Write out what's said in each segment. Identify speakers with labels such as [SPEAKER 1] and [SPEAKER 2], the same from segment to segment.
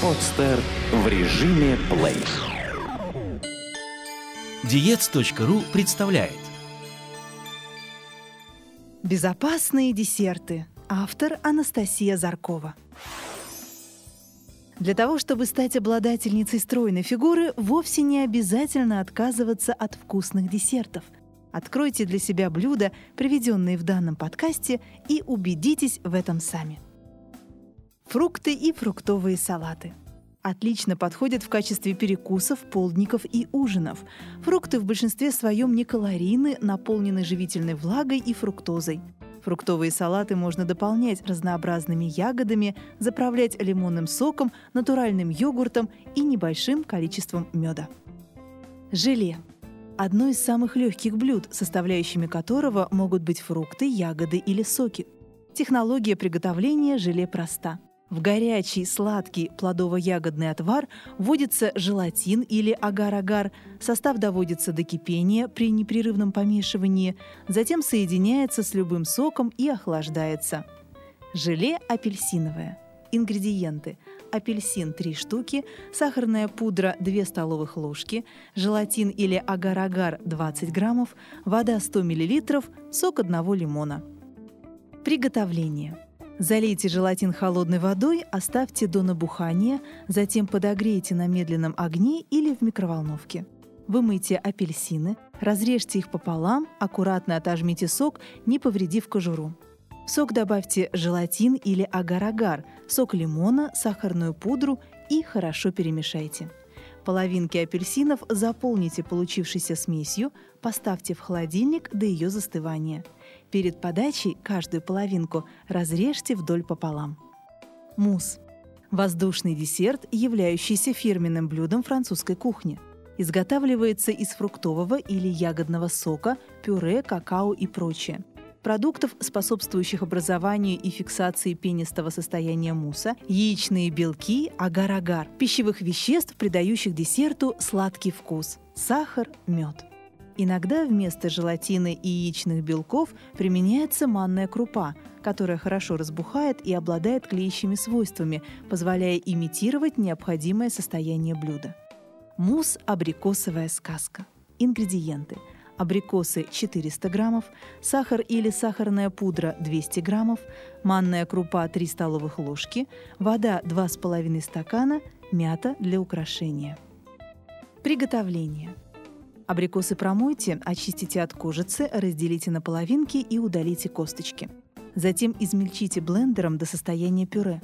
[SPEAKER 1] Подстер в режиме плей.
[SPEAKER 2] Диец.ру представляет
[SPEAKER 3] Безопасные десерты. Автор Анастасия Заркова. Для того, чтобы стать обладательницей стройной фигуры, вовсе не обязательно отказываться от вкусных десертов. Откройте для себя блюда, приведенные в данном подкасте, и убедитесь в этом сами. Фрукты и фруктовые салаты. Отлично подходят в качестве перекусов, полдников и ужинов. Фрукты в большинстве своем не калорийны, наполнены живительной влагой и фруктозой. Фруктовые салаты можно дополнять разнообразными ягодами, заправлять лимонным соком, натуральным йогуртом и небольшим количеством меда. Желе одно из самых легких блюд, составляющими которого могут быть фрукты, ягоды или соки. Технология приготовления желе проста. В горячий сладкий плодово-ягодный отвар вводится желатин или агар-агар, состав доводится до кипения при непрерывном помешивании, затем соединяется с любым соком и охлаждается. Желе апельсиновое. Ингредиенты. Апельсин 3 штуки, сахарная пудра 2 столовых ложки, желатин или агар-агар 20 граммов, вода 100 мл, сок одного лимона. Приготовление. Залейте желатин холодной водой, оставьте до набухания, затем подогрейте на медленном огне или в микроволновке. Вымойте апельсины, разрежьте их пополам, аккуратно отожмите сок, не повредив кожуру. В сок добавьте желатин или агар-агар, сок лимона, сахарную пудру и хорошо перемешайте. Половинки апельсинов заполните получившейся смесью, поставьте в холодильник до ее застывания. Перед подачей каждую половинку разрежьте вдоль пополам. Мусс. Воздушный десерт, являющийся фирменным блюдом французской кухни. Изготавливается из фруктового или ягодного сока, пюре, какао и прочее продуктов, способствующих образованию и фиксации пенистого состояния мусса, яичные белки, агар-агар, пищевых веществ, придающих десерту сладкий вкус, сахар, мед. Иногда вместо желатина и яичных белков применяется манная крупа, которая хорошо разбухает и обладает клеящими свойствами, позволяя имитировать необходимое состояние блюда. Мусс «Абрикосовая сказка». Ингредиенты – абрикосы 400 граммов, сахар или сахарная пудра 200 граммов, манная крупа 3 столовых ложки, вода 2,5 стакана, мята для украшения. Приготовление. Абрикосы промойте, очистите от кожицы, разделите на половинки и удалите косточки. Затем измельчите блендером до состояния пюре.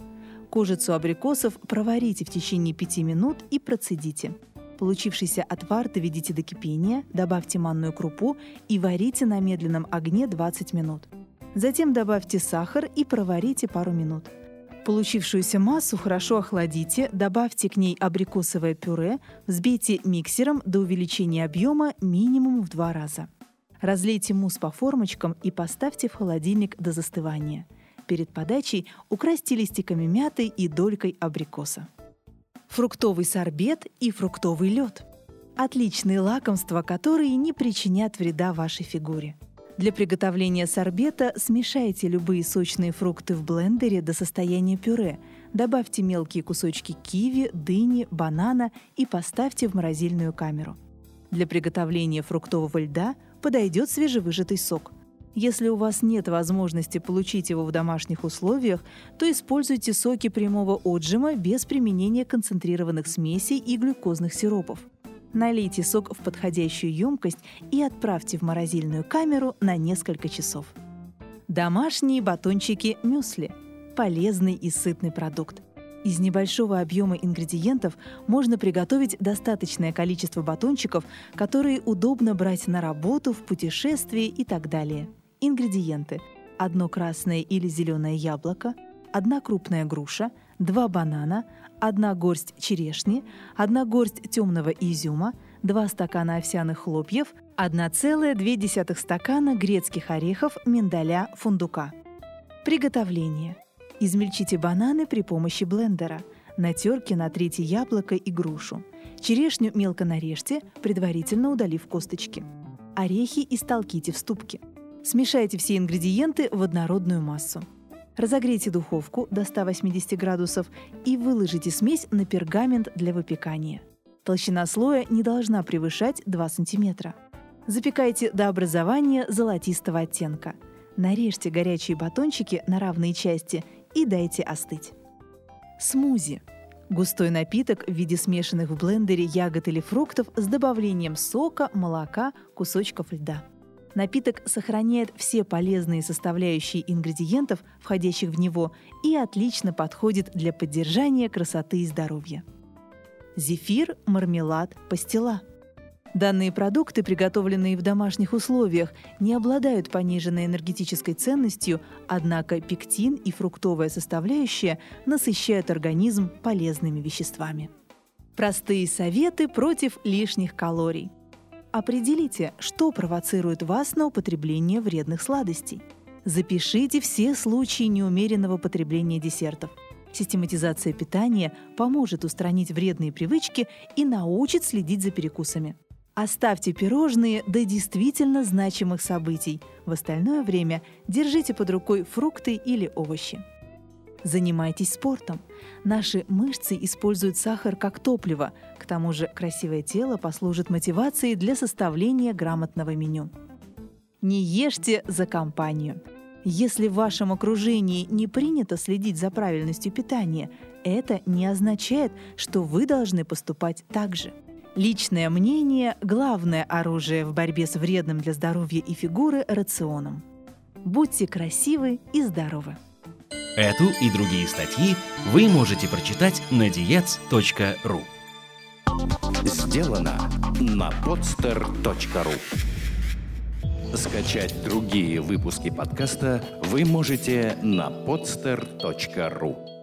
[SPEAKER 3] Кожицу абрикосов проварите в течение 5 минут и процедите. Получившийся отвар доведите до кипения, добавьте манную крупу и варите на медленном огне 20 минут. Затем добавьте сахар и проварите пару минут. Получившуюся массу хорошо охладите, добавьте к ней абрикосовое пюре, взбейте миксером до увеличения объема минимум в два раза. Разлейте мусс по формочкам и поставьте в холодильник до застывания. Перед подачей украсьте листиками мяты и долькой абрикоса фруктовый сорбет и фруктовый лед. Отличные лакомства, которые не причинят вреда вашей фигуре. Для приготовления сорбета смешайте любые сочные фрукты в блендере до состояния пюре, добавьте мелкие кусочки киви, дыни, банана и поставьте в морозильную камеру. Для приготовления фруктового льда подойдет свежевыжатый сок – если у вас нет возможности получить его в домашних условиях, то используйте соки прямого отжима без применения концентрированных смесей и глюкозных сиропов. Налейте сок в подходящую емкость и отправьте в морозильную камеру на несколько часов. Домашние батончики мюсли – полезный и сытный продукт. Из небольшого объема ингредиентов можно приготовить достаточное количество батончиков, которые удобно брать на работу, в путешествие и так далее – Ингредиенты. Одно красное или зеленое яблоко, одна крупная груша, два банана, одна горсть черешни, одна горсть темного изюма, два стакана овсяных хлопьев, 1,2 стакана грецких орехов, миндаля, фундука. Приготовление. Измельчите бананы при помощи блендера. На терке натрите яблоко и грушу. Черешню мелко нарежьте, предварительно удалив косточки. Орехи истолките в ступке. Смешайте все ингредиенты в однородную массу. Разогрейте духовку до 180 градусов и выложите смесь на пергамент для выпекания. Толщина слоя не должна превышать 2 см. Запекайте до образования золотистого оттенка. Нарежьте горячие батончики на равные части и дайте остыть. Смузи. Густой напиток в виде смешанных в блендере ягод или фруктов с добавлением сока, молока, кусочков льда. Напиток сохраняет все полезные составляющие ингредиентов, входящих в него, и отлично подходит для поддержания красоты и здоровья. Зефир, мармелад, пастила. Данные продукты, приготовленные в домашних условиях, не обладают пониженной энергетической ценностью, однако пектин и фруктовая составляющая насыщают организм полезными веществами. Простые советы против лишних калорий – Определите, что провоцирует вас на употребление вредных сладостей. Запишите все случаи неумеренного потребления десертов. Систематизация питания поможет устранить вредные привычки и научит следить за перекусами. Оставьте пирожные до действительно значимых событий. В остальное время держите под рукой фрукты или овощи. Занимайтесь спортом. Наши мышцы используют сахар как топливо. К тому же красивое тело послужит мотивацией для составления грамотного меню. Не ешьте за компанию. Если в вашем окружении не принято следить за правильностью питания, это не означает, что вы должны поступать так же. Личное мнение – главное оружие в борьбе с вредным для здоровья и фигуры рационом. Будьте красивы и здоровы!
[SPEAKER 2] Эту и другие статьи вы можете прочитать на diets.ru
[SPEAKER 1] Сделано на podster.ru Скачать другие выпуски подкаста вы можете на podster.ru